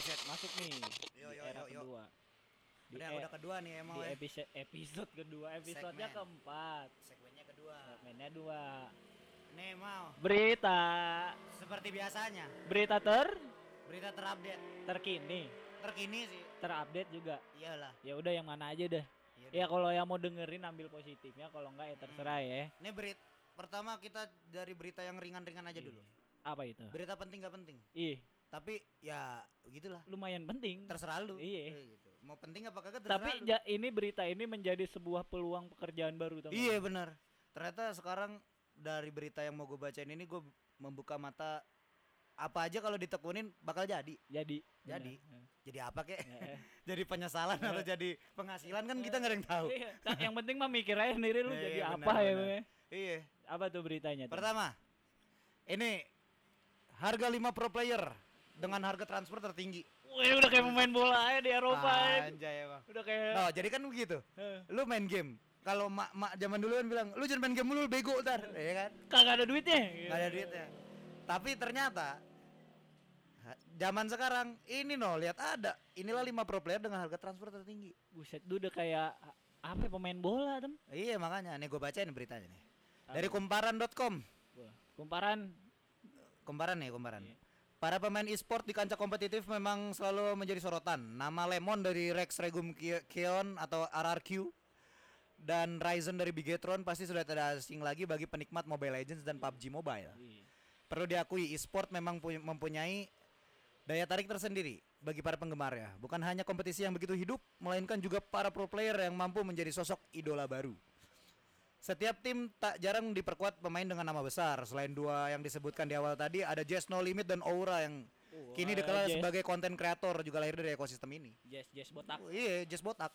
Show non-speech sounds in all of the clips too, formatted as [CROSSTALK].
Cet. Masuk nih Yo, di yo, era yo, yo. kedua. Di, Udah, e- udah kedua nih emang di ya. episode episode kedua, episodenya Segmen. keempat. Segmennya kedua. Segmennya dua. Nih mau. Berita, Seperti biasanya, berita ter berita terupdate. terkini, Terkini sih. terupdate juga. Iyalah. Ya udah yang mana aja deh. Iya Ya kalau yang mau dengerin ambil positifnya, kalau enggak ya terserah ya. Ini berita pertama kita dari berita yang ringan-ringan aja dulu. Apa itu? Berita penting gak penting. Ih, Tapi ya gitulah. lumayan penting. Terserah lu. Iya. Eh, gitu. Mau penting apa kagak Tapi ja- ini berita ini menjadi sebuah peluang pekerjaan baru tau? Iya benar. Ternyata sekarang dari berita yang mau gue bacain ini gue membuka mata apa aja kalau ditekunin bakal jadi. Jadi. Jadi. benar. Jadi apa kek? Eh, eh. [LAUGHS] jadi penyesalan atau jadi penghasilan kan kita nggak ada yang tahu. Iya, kan yang penting mah mikir aja sendiri lu Iya, jadi iya, apa benar, ya. benar. Be? Iya. Apa tuh beritanya tuh? Pertama, ini harga 5 pro player dengan harga transfer tertinggi. Wih, udah kayak pemain bola aja di Eropa. ya. Anjay emang. Udah kayak Nah, jadi kan begitu. eh, Lu main game. Kalau mak mak zaman dulu kan bilang, lu jangan main game mulu lu bego ntar, ya kan? kagak ada duitnya. Gak ada duitnya. Tapi ternyata zaman sekarang ini no lihat ada. Inilah 5 pro player dengan harga transfer tertinggi. Buset, lu udah kayak apa ya, pemain bola, tem? Iya makanya nih gue bacain beritanya nih. Dari kumparan.com. Kumparan Kumparan nih kumparan. Iya. Para pemain e-sport di kancah kompetitif memang selalu menjadi sorotan. Nama Lemon dari Rex Regum Ki- Keon atau RRQ dan Ryzen dari Bigetron pasti sudah tidak asing lagi bagi penikmat Mobile Legends dan PUBG Mobile. Iya. Perlu diakui e-sport memang pu- mempunyai daya tarik tersendiri bagi para penggemarnya. Bukan hanya kompetisi yang begitu hidup, melainkan juga para pro player yang mampu menjadi sosok idola baru. Setiap tim tak jarang diperkuat pemain dengan nama besar. Selain dua yang disebutkan di awal tadi, ada Jazz No Limit dan Aura yang Oh, kini dikenal Jazz. sebagai konten kreator juga lahir dari ekosistem ini. Jazz Jazz botak. Oh, iya, Jazz botak.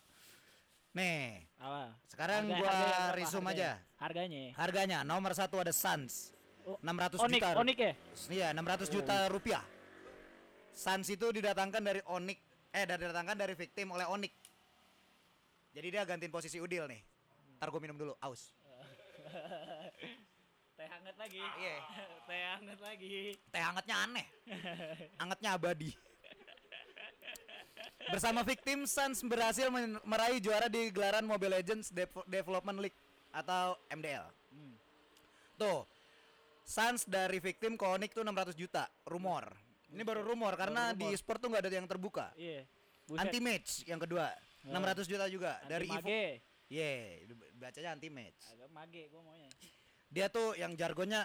Nih, Apa? sekarang Harga- gua berapa resume harganya? aja. Harganya. Harganya nomor satu ada Suns. Oh, 600 Onik, juta. Onik ya? Iya, 600 juta rupiah. Suns itu didatangkan dari Onik eh didatangkan dari victim oleh Onik. Jadi dia gantiin posisi Udil nih. Ntar gue minum dulu, aus. [LAUGHS] Teh hangat lagi. Iya. [LAUGHS] Teh hangat lagi. Teh hangatnya aneh. Hangatnya abadi. Bersama victim Suns berhasil meraih juara di gelaran Mobile Legends Dev- Development League atau MDL. Hmm. Tuh. Suns dari victim ke Onyx tuh 600 juta, rumor. Ini baru rumor karena Baru di rumor. sport tuh nggak ada yang terbuka. Iya. Anti match yang kedua, Ya. 600 juta juga Anti dari Evo. Ye, bacanya anti match. Agak mage gua maunya. Dia tuh yang jargonnya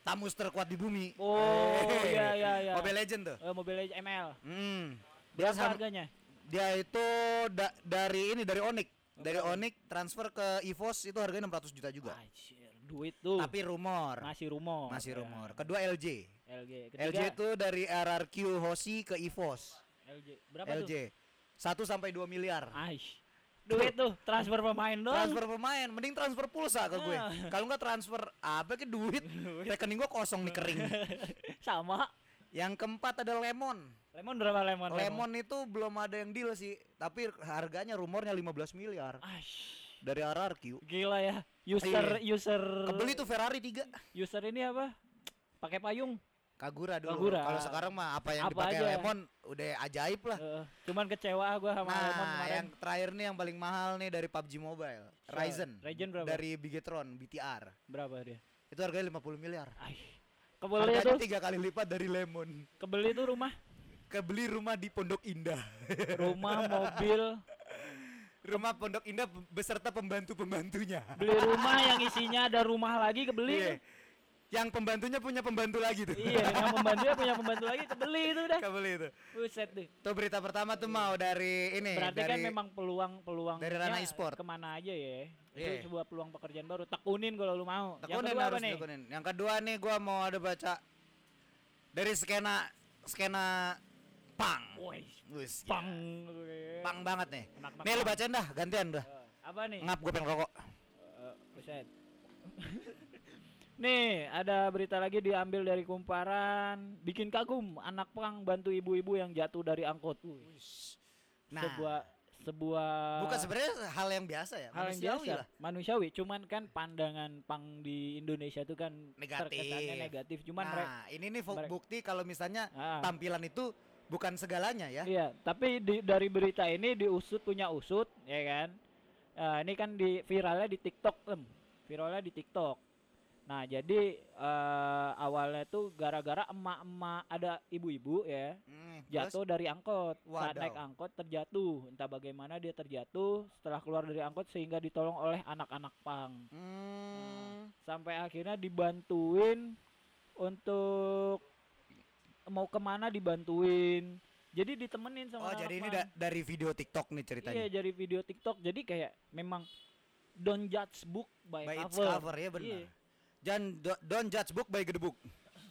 tamus terkuat di bumi. Oh, [LAUGHS] iya iya iya. Mobile Legend tuh. Eh, Mobile Legends ML. Hmm. Dia Berapa harganya? dia itu da- dari ini dari Onyx. Dari Onyx transfer ke EVOS itu harganya 600 juta juga. Anjir, duit tuh. Tapi rumor. masih rumor. Masih Ya. rumor. Kedua LJ. LG. LJ Ketiga, itu dari RRQ Hoshi ke EVOS. LG. Berapa LJ. tuh? 1 sampai 2 miliar. Aish. Duit tuh transfer pemain doang. Transfer pemain, mending transfer pulsa ke gue. Ah. Kalau nggak transfer apa ke duit? [LAUGHS] Rekening gue kosong nih kering. [LAUGHS] Sama. Yang keempat ada lemon. Lemon berapa lemon? Lemon itu belum ada yang deal sih, tapi harganya rumornya 15 miliar dari RRQ. Gila ya. User user Kebeli tuh Ferrari 3. user ini apa? Pakai payung. Kagura dulu. Kagura. Kalau sekarang mah apa yang Apa dipakai aja. lemon udah ajaib lah. Eh, cuman kecewa gua sama nah, lemon kemarin. yang terakhir nih yang paling mahal nih dari PUBG Mobile, Siapa? Ryzen. Ryzen berapa? Dari Bigetron BTR. Berapa dia? Itu harganya 50 miliar. Aish. Kebeli Harganya tuh, tiga kali lipat dari lemon. kebeli tuh rumah, Kebeli rumah di Pondok Indah. rumah, mobil, rumah Pondok Indah beserta pembantu-pembantunya. beli rumah yang isinya ada rumah lagi kebeli. Iya. Tuh. Yang pembantunya punya pembantu lagi tuh. Iya, yang pembantunya punya pembantu lagi kebeli itu dah. Kebeli itu. Buset deh. Tuh berita pertama tuh mau dari ini Berarti dari kan memang peluang-peluang dari ranah e-sport. ke mana aja ya. Iya. Itu sebuah peluang pekerjaan baru. Tekunin kalau lu mau. yang Tekunin kedua apa harus nih? tekunin. Yang kedua nih gua mau ada baca dari skena skena pang. Woi, pang. ya. Pang banget nih. Anak-anak Nih lu bacain dah, gantian dah. Eh, Apa nih? Ngap gue pengen rokok. Eh, buset. [LAUGHS] Nih, ada berita lagi diambil dari kumparan. Bikin kagum, anak pang bantu ibu-ibu yang jatuh dari angkot. Wih, Nah, sebuah sebuah bukan sebenarnya hal yang biasa ya, hal yang biasa, lah. manusiawi. Cuman kan pandangan pang di Indonesia itu kan Negatif. terkesannya negatif. Cuman nah, ini nih bukti kalau misalnya Ah. tampilan itu bukan segalanya ya. Iya, tapi di, dari berita ini diusut punya usut, ya kan? Eh, ini kan di viralnya di TikTok, Tem. Viralnya di TikTok. Nah, jadi eh, awalnya tuh gara-gara emak-emak ada ibu-ibu ya Hmm, terus? jatuh dari angkot. Saat Wadaw. naik angkot terjatuh. Entah bagaimana dia terjatuh setelah keluar dari angkot sehingga ditolong oleh anak-anak pang. Hmm, Sampai akhirnya dibantuin untuk mau ke mana dibantuin. Jadi ditemenin oh sama anak jadi ini pang. da- dari video TikTok nih ceritanya. Iya dari video TikTok. Jadi kayak memang don't judge book by, by its cover. cover ya benar. Iya. Jangan do- don't judge book by gedebuk.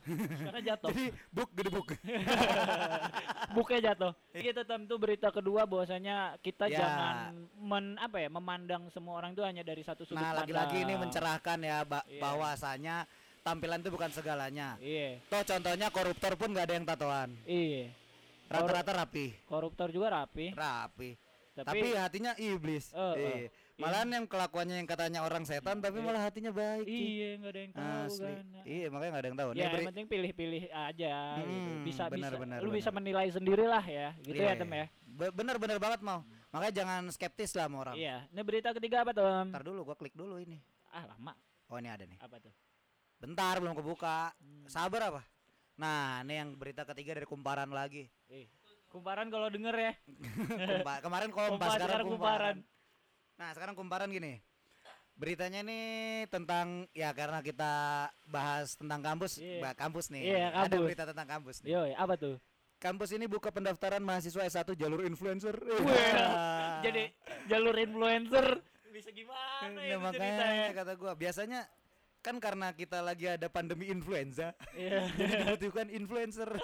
Karena jatuh. Jadi book gedebuk. [LAUGHS] Buknya jatuh. Gitu tentu berita kedua bahwasanya kita Ya. jangan men apa ya memandang semua orang itu hanya dari satu sudut nah, lagi-lagi ini mencerahkan ya ba- Iya. bahwasanya tampilan itu bukan segalanya. Iya. Toh contohnya koruptor pun nggak ada yang tatoan. Iya. Rata-rata rapi. Koruptor juga rapi. Rapi. Tapi, Tapi, hatinya iblis. Eh, eh. Iya. Malahan yang kelakuannya yang katanya orang setan tapi Iya. malah hatinya baik. Iya nggak ada yang tahu Asli. kan. Iya, makanya nggak ada yang tahu. Ya, yang penting pilih-pilih aja gitu. Hmm, Bisa benar, bisa benar, lu bisa menilai sendirilah ya. Gitu Iya, ya, Tem ya. Be- Bener-bener banget mau. Makanya jangan skeptis lah sama orang. Iya. Ini berita ketiga apa, Tem? Ntar dulu gua klik dulu ini. Ah, lama. Oh, ini ada nih. Apa tuh? Bentar belum kebuka. Hmm. Sabar apa? Nah, ini yang berita ketiga dari kumparan lagi. Eh, kumparan kalau denger ya. [LAUGHS] Kumpa- kemarin kompas, Kompas, sekarang kumparan. kumparan. Nah, sekarang kumparan gini. Beritanya ini tentang ya karena kita bahas tentang kampus, Iya. bah- kampus nih. Iya, Ada kampus. berita tentang kampus nih. Yo, apa tuh? Kampus ini buka pendaftaran mahasiswa S1 jalur influencer. Wah, [LAUGHS] Jadi jalur influencer bisa gimana Nah, ya makanya ceritanya? kata gua biasanya kan karena kita lagi ada pandemi influenza, Iya. [LAUGHS] jadi dibutuhkan influencer. [LAUGHS]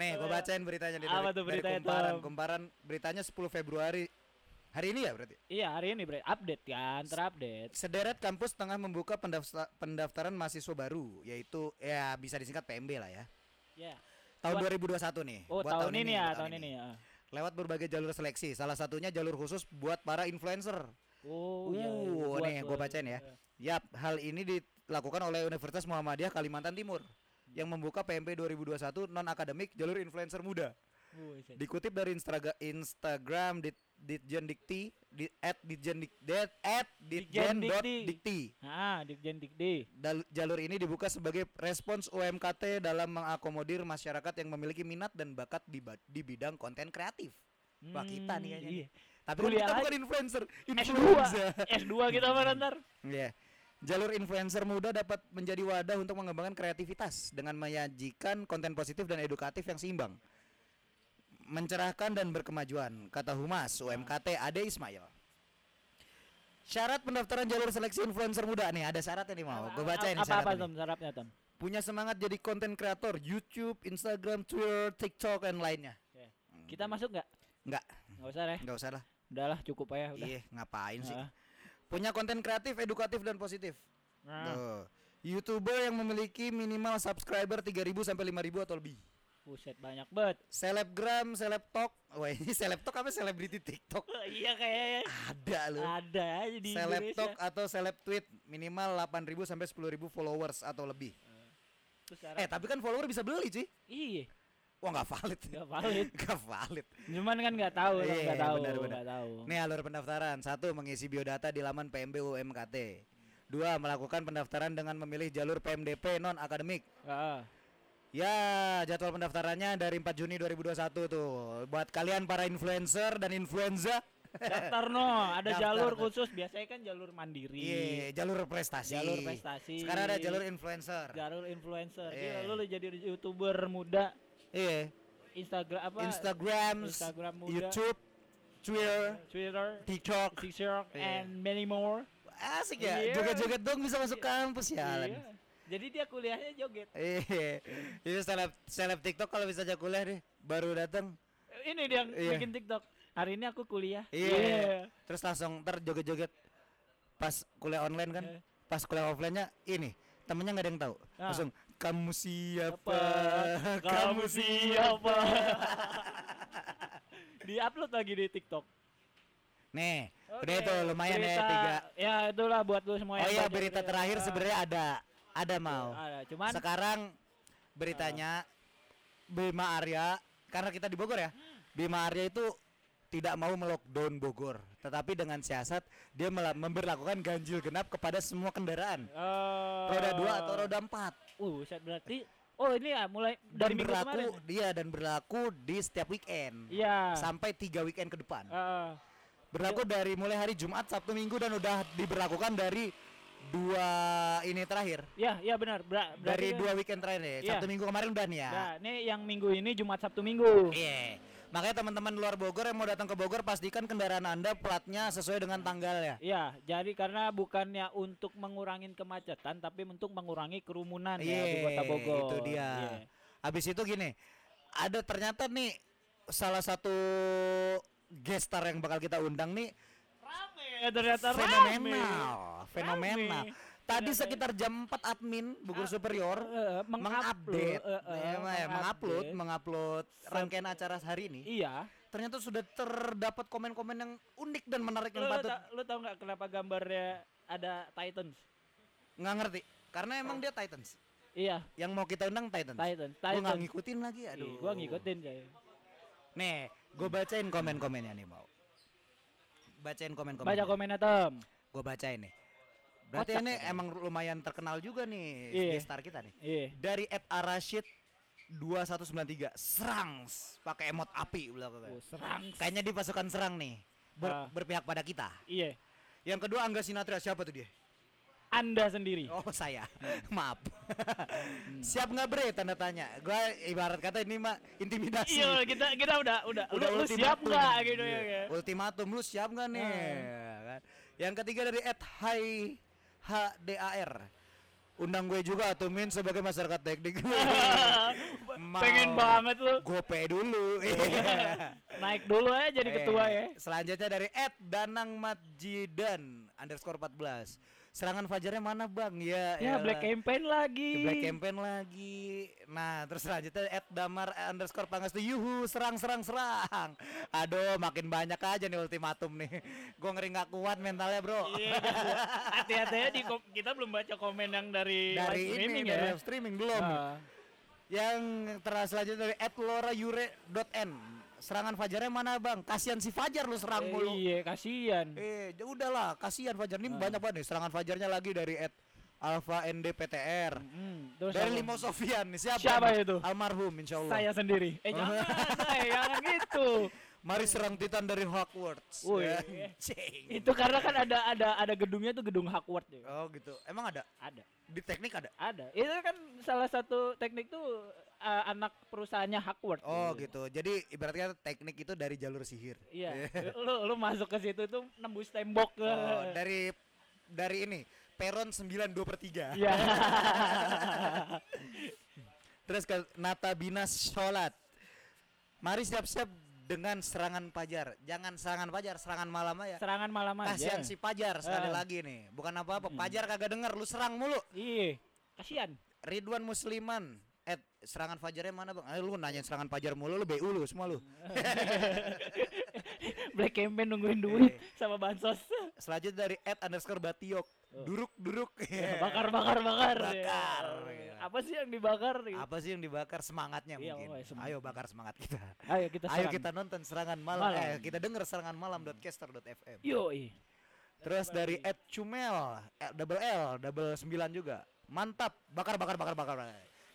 Nih, gua bacain beritanya nih Apa dari, tuh dari beritanya, kumparan. Tom? Kumparan beritanya 10 Februari. Hari ini ya berarti. Iya, hari ini bre, update kan, terupdate. Sederet kampus tengah membuka pendafta- pendaftaran mahasiswa baru, yaitu ya bisa disingkat PMB lah ya. Ya. Tahun Buat- 2021 nih. Oh, buat tahun, ini ya, buat tahun ini ya. Lewat berbagai jalur seleksi, salah satunya jalur khusus buat para influencer. Oh, iya. iya. Uh, Buat- nih, gua buat- bacain ya. iya. Yap, hal ini dilakukan oleh Universitas Muhammadiyah Kalimantan Timur yang membuka PMP 2021 non akademik jalur influencer muda. Dikutip dari Instagram Instagram dit, Ditjen Dikti di at Ditjen Dik, det- at Ditjen dot Dikti. Ah, Ditjen Dikti. Dal- jalur ini dibuka sebagai respons UMKT dalam mengakomodir masyarakat yang memiliki minat dan bakat di, di bidang konten kreatif. Wah, kita nih kayaknya Iya. Tapi kan Kuliah kita lagi. bukan influencer, S2. influencer. S2 kita mana ntar? Iya. Jalur influencer muda dapat menjadi wadah untuk mengembangkan kreativitas dengan menyajikan konten positif dan edukatif yang seimbang. Mencerahkan dan berkemajuan, kata Humas UMKT Ade Ismail. Syarat pendaftaran jalur seleksi influencer muda nih, ada syaratnya nih mau. Gue bacain Apa apa syaratnya nih. Tom syaratnya Tom? Punya semangat jadi konten kreator YouTube, Instagram, Twitter, TikTok dan lainnya. Kita masuk nggak? Enggak, Nggak usah deh. enggak usah lah. Udahlah cukup aja udah. Iya, ngapain sih? Punya konten kreatif, edukatif dan positif. Nah, Tuh. YouTuber yang memiliki minimal subscriber 3000 sampai 5000 atau lebih. buset banyak banget. Selebgram, selebtok. Wah, ini selebtok apa selebriti TikTok? [LAUGHS] iya kayaknya Ada loh. ada aja di Selebtok atau seleb tweet minimal 8000 sampai 10000 followers atau lebih. Syarat- Eh, tapi kan follower bisa beli, cuy. iya, Wah, nggak valid. nggak valid. [LAUGHS] Nggak valid. Cuman kan nggak tahu, Iya, nggak tahu, benar, benar. nggak tahu. Nih alur pendaftaran. Satu, mengisi biodata di laman PMB UMKT. Dua, melakukan pendaftaran dengan memilih jalur PMDP non akademik. Ah, Ya, jadwal pendaftarannya dari 4 Juni 2021 tuh. Buat kalian para influencer dan influenza. daftar no, [LAUGHS] ada Daftar jalur tuh. khusus. Biasanya kan jalur mandiri. Iya, jalur prestasi. Jalur prestasi. Sekarang ada jalur influencer. Jalur influencer. Gila, lu jadi youtuber muda Iya, Instagram apa? Instagram, Instagram muda. YouTube, Twitter, Twitter, TikTok. TikTok, Iya. and many more. Asik ya, Iya. joget-joget dong bisa masuk kampus ya. Iya. Jadi dia kuliahnya joget. Iya, itu seleb seleb TikTok kalau bisa aja kuliah deh, baru datang. Ini dia yang Iya. bikin TikTok. Hari ini aku kuliah. Iya. Terus langsung ntar joget-joget pas kuliah online kan, Iya. pas kuliah offline-nya ini temennya nggak ada yang tahu. Ah. Langsung kamu siapa? Apa? Kamu siapa? [LAUGHS] Di-upload lagi di TikTok. Nih, Oke, udah itu lumayan ya berita- tiga. Ya itulah buat lu Oh semua yang iya berita terakhir Ah, sebenarnya ada, ada mau. ada. Cuman Sekarang beritanya Bima Arya karena kita di Bogor ya. Bima Arya itu tidak mau melockdown Bogor, tetapi dengan siasat dia memberlakukan ganjil genap kepada semua kendaraan. Roda dua atau roda empat. Uh, berarti oh ini ya mulai dan dari minggu berlaku kemarin. dia dan berlaku di setiap weekend Iya. sampai tiga weekend ke depan. Heeh. Berlaku dari mulai hari Jumat, Sabtu, Minggu dan udah diberlakukan dari dua ini terakhir. Ya, ya benar. Berarti Dari kan- dua weekend terakhir ya. Iya. Sabtu Minggu kemarin udah nih ya. Nah, ini yang minggu ini Jumat Sabtu Minggu. Iya. Makanya teman-teman luar Bogor yang mau datang ke Bogor pastikan kendaraan Anda platnya sesuai dengan tanggalnya. Iya, jadi karena bukannya untuk mengurangi kemacetan, tapi untuk mengurangi kerumunan ya di Iya, Kota Bogor. itu dia. Iya. Habis itu gini, ada ternyata nih salah satu gestar yang bakal kita undang nih Rame, ternyata rame. fenomenal, fenomenal. Rame. Tadi sekitar jam 4 admin Bogor Superior Eh, mengupdate, eh, eh, ya, ya, mengupload, mengupdate. mengupload rangkaian acara hari ini. Iya. Ternyata sudah terdapat komen-komen yang unik dan menarik yang patut lu tau nggak kenapa gambarnya ada Titans? nggak ngerti. Karena emang dia Titans. Iya, Yang mau kita undang Titans. Titans. Gue nggak ngikutin lagi, aduh. Gua ngikutin coy. Nih, gue bacain komen-komennya nih mau. Bacain komen-komen. Baca komen Tom. Gue bacain nih. Berarti Kocak ini ini. emang lumayan terkenal juga nih Iya. gestar kita nih. Iya. Dari Ed Arashid 2193 serang pakai emot api belakangnya. Oh, serang. Kayaknya di pasukan serang nih. Ber- Ah. berpihak pada kita. Iya. Yang kedua Angga Sinatria siapa tuh dia? Anda sendiri. Oh saya, [LAUGHS] maaf. Siap nggak bre? Tanda tanya. Gua ibarat kata ini mah intimidasi. Iya, kita kita udah udah, Udah lu, lu siap nggak gitu Iya. ya kan? Ultimatum lu siap nggak nih? Kan? Yang ketiga dari Ed Hai HDAR. Undang gue juga tuh Min sebagai masyarakat teknik. [LAUGHS] Pengen banget lu Gope dulu. Iya. naik dulu aja jadi Eh, ketua ya. Selanjutnya dari Ed Danang Majidan underscore 14. Serangan fajarnya mana bang? Ya, Ya elah. black campaign lagi. Di Black Campaign lagi. Nah, terus selanjutnya at Damar underscore Pangestu Yuhu serang serang serang. Aduh, makin banyak aja nih ultimatum nih. Gue ngeri nggak kuat mentalnya bro. Iya, hati-hati ya di kita belum baca komen yang dari, dari live ini streaming dari ya. live streaming belum. Ah. Yang terakhir selanjutnya dari at lorayure.n. Serangan fajarnya mana bang? Kasihan si Fajar lu serang Eh, mulu. Iya, kasihan. Eh, ya udahlah, kasihan Fajar ini Ah. banyak banget nih. Serangan fajarnya lagi dari at Alpha NDPTR. Hmm, terus Dari? Limo Sofian nih siapa? Siapa nih? itu? Almarhum insya Allah. Saya sendiri. Eh jangan, [LAUGHS] saya jangan gitu. Mari serang Titan dari Hogwarts. Woi. Ya. Itu karena kan ada ada ada gedungnya tuh gedung Hogwarts ya. Oh gitu. Emang ada Ada. di teknik ada? Ada. Itu kan salah satu teknik tuh uh, anak perusahaannya Hogwarts. Oh gitu. Jadi ibaratnya teknik itu dari jalur sihir. Iya. [LAUGHS] lu lu masuk ke situ tuh nembus tembok. Oh, dari dari ini peron 92 per 3 Iya. [LAUGHS] Terus ke Natabina Sholat. Mari siap-siap dengan serangan pajar. Jangan serangan pajar, serangan malam aja. Serangan malam aja. Kasihan si Pajar sekali lagi nih. Bukan apa-apa. Pajar kagak denger, lu serang mulu. Iya. Kasihan. Ridwan Musliman Eh, serangan fajarnya mana bang? Eh, lu nanya serangan fajar mulu, lu BU lu semua lu. [LAUGHS] Black campaign nungguin duit Eh. sama bansos. Selanjutnya dari Ed underscore Batiok. Oh. Duruk, duruk. [LAUGHS] bakar bakar bakar. Bakar. Ya. Apa sih yang dibakar? Apa sih yang dibakar semangatnya Iya, mungkin? woy, semangat. Ayo bakar semangat kita. Ayo kita Ayo serang. kita nonton serangan malam. Malam. Eh, kita denger serangan malam.caster.fm. Yo, ih. Terus dari Ed Cumel, eh, double L, double 9 juga. Mantap, bakar bakar bakar bakar.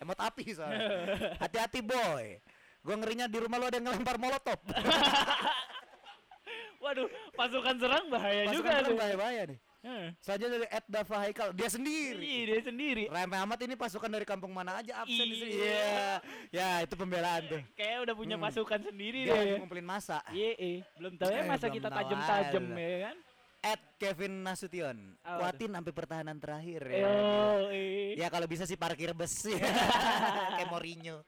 Emot api soalnya. [LAUGHS] Hati-hati boy. Gua ngerinya di rumah lu ada yang ngelempar molotov. [LAUGHS] Waduh, pasukan serang bahaya Pasukan juga serang tuh. bahaya-bahaya nih. Heeh. Selanjutnya dari Ed Dava Haikal, dia sendiri. Iya, dia sendiri. Remeh amat ini pasukan dari kampung mana aja absen di sini. Iya. Iya. Ya, itu pembelaan tuh. Kayak udah punya Hmm. pasukan sendiri Dia deh. lagi ngumpulin masa. Iya, iya. belum tahu ya Eh, masa kita tajam-tajam aja. ya kan? Ed Kevin Nasution, Apa kuatin sampai pertahanan terakhir ya. Yo, iya. Ya kalau bisa sih parkir bus ya. [LAUGHS] Kayak Mourinho.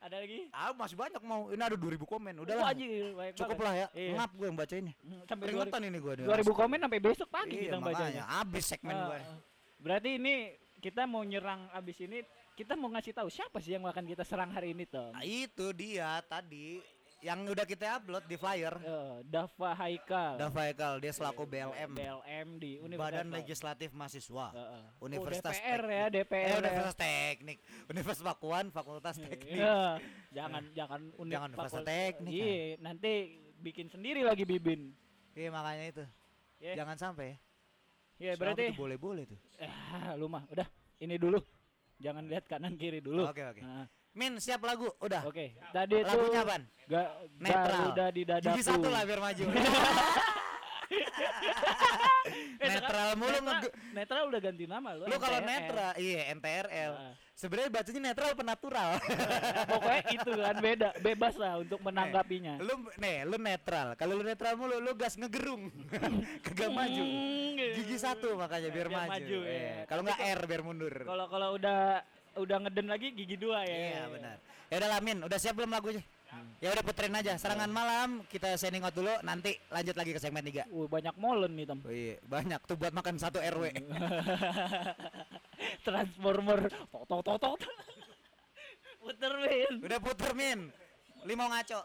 Ada lagi? Ah, masih banyak mau. Ini ada 2000 komen. Udah Wah, lah. anjir, banyak Cukup lah ya. Iya. Ngap gue yang bacainnya. Hmm, Sampai 2000, Keringetan ini gue. 2000 komen sampai besok pagi iya, kita bacanya. Abis segmen Ah, gue. ah. Berarti ini kita mau nyerang abis ini kita mau ngasih tahu siapa sih yang akan kita serang hari ini Tom? Nah, itu dia tadi yang udah kita upload di flyer. Eh, Dava Haikal. Dava Ekal dia selaku BLM BLM di Universitas. Badan? Legislatif Mahasiswa Heeh. Universitas oh, DPR ya, Teknik. DPR. eh, ya. Universitas Teknik Universitas Pakuan Fakultas Teknik Iya, jangan jangan unik Jangan Universitas Teknik, Iya, nanti bikin sendiri lagi Bibin. iya makanya itu Ya. jangan sampai ya Ya Soalnya berarti boleh-boleh tuh eh lu mah udah ini dulu. Jangan lihat kanan kiri dulu. oke oke Nah, Min siap lagu udah. Oke, tadi itu lagunya Ga, netral. Garuda di dadaku. gigi satu lah biar maju. [LAUGHS] Netral mulu netral, netral udah ganti nama lu. lu kalau netral iya NTRL Nah, sebenarnya bacanya netral penatural pokoknya itu kan beda, bebas lah untuk menanggapinya. lu nih lu netral. Kalau lu netral mulu lu gas ngegerung. [LAUGHS] Kagak maju. Hmm, gigi satu makanya biar, Biar maju, maju, ya. kalau nggak R biar mundur. Kalau kalau udah udah ngeden lagi gigi dua ya. iya benar. Ya udah lah, Min. Udah siap belum lagunya? Hmm. ya udah puterin aja. Serangan malam kita sending out dulu. Nanti lanjut lagi ke segmen 3 Wih, banyak molen nih tem. oh, iya banyak tuh buat makan satu RW [LAUGHS] Transformer. Tok tok tok tok. Puter Min. udah puter Min. Limau ngaco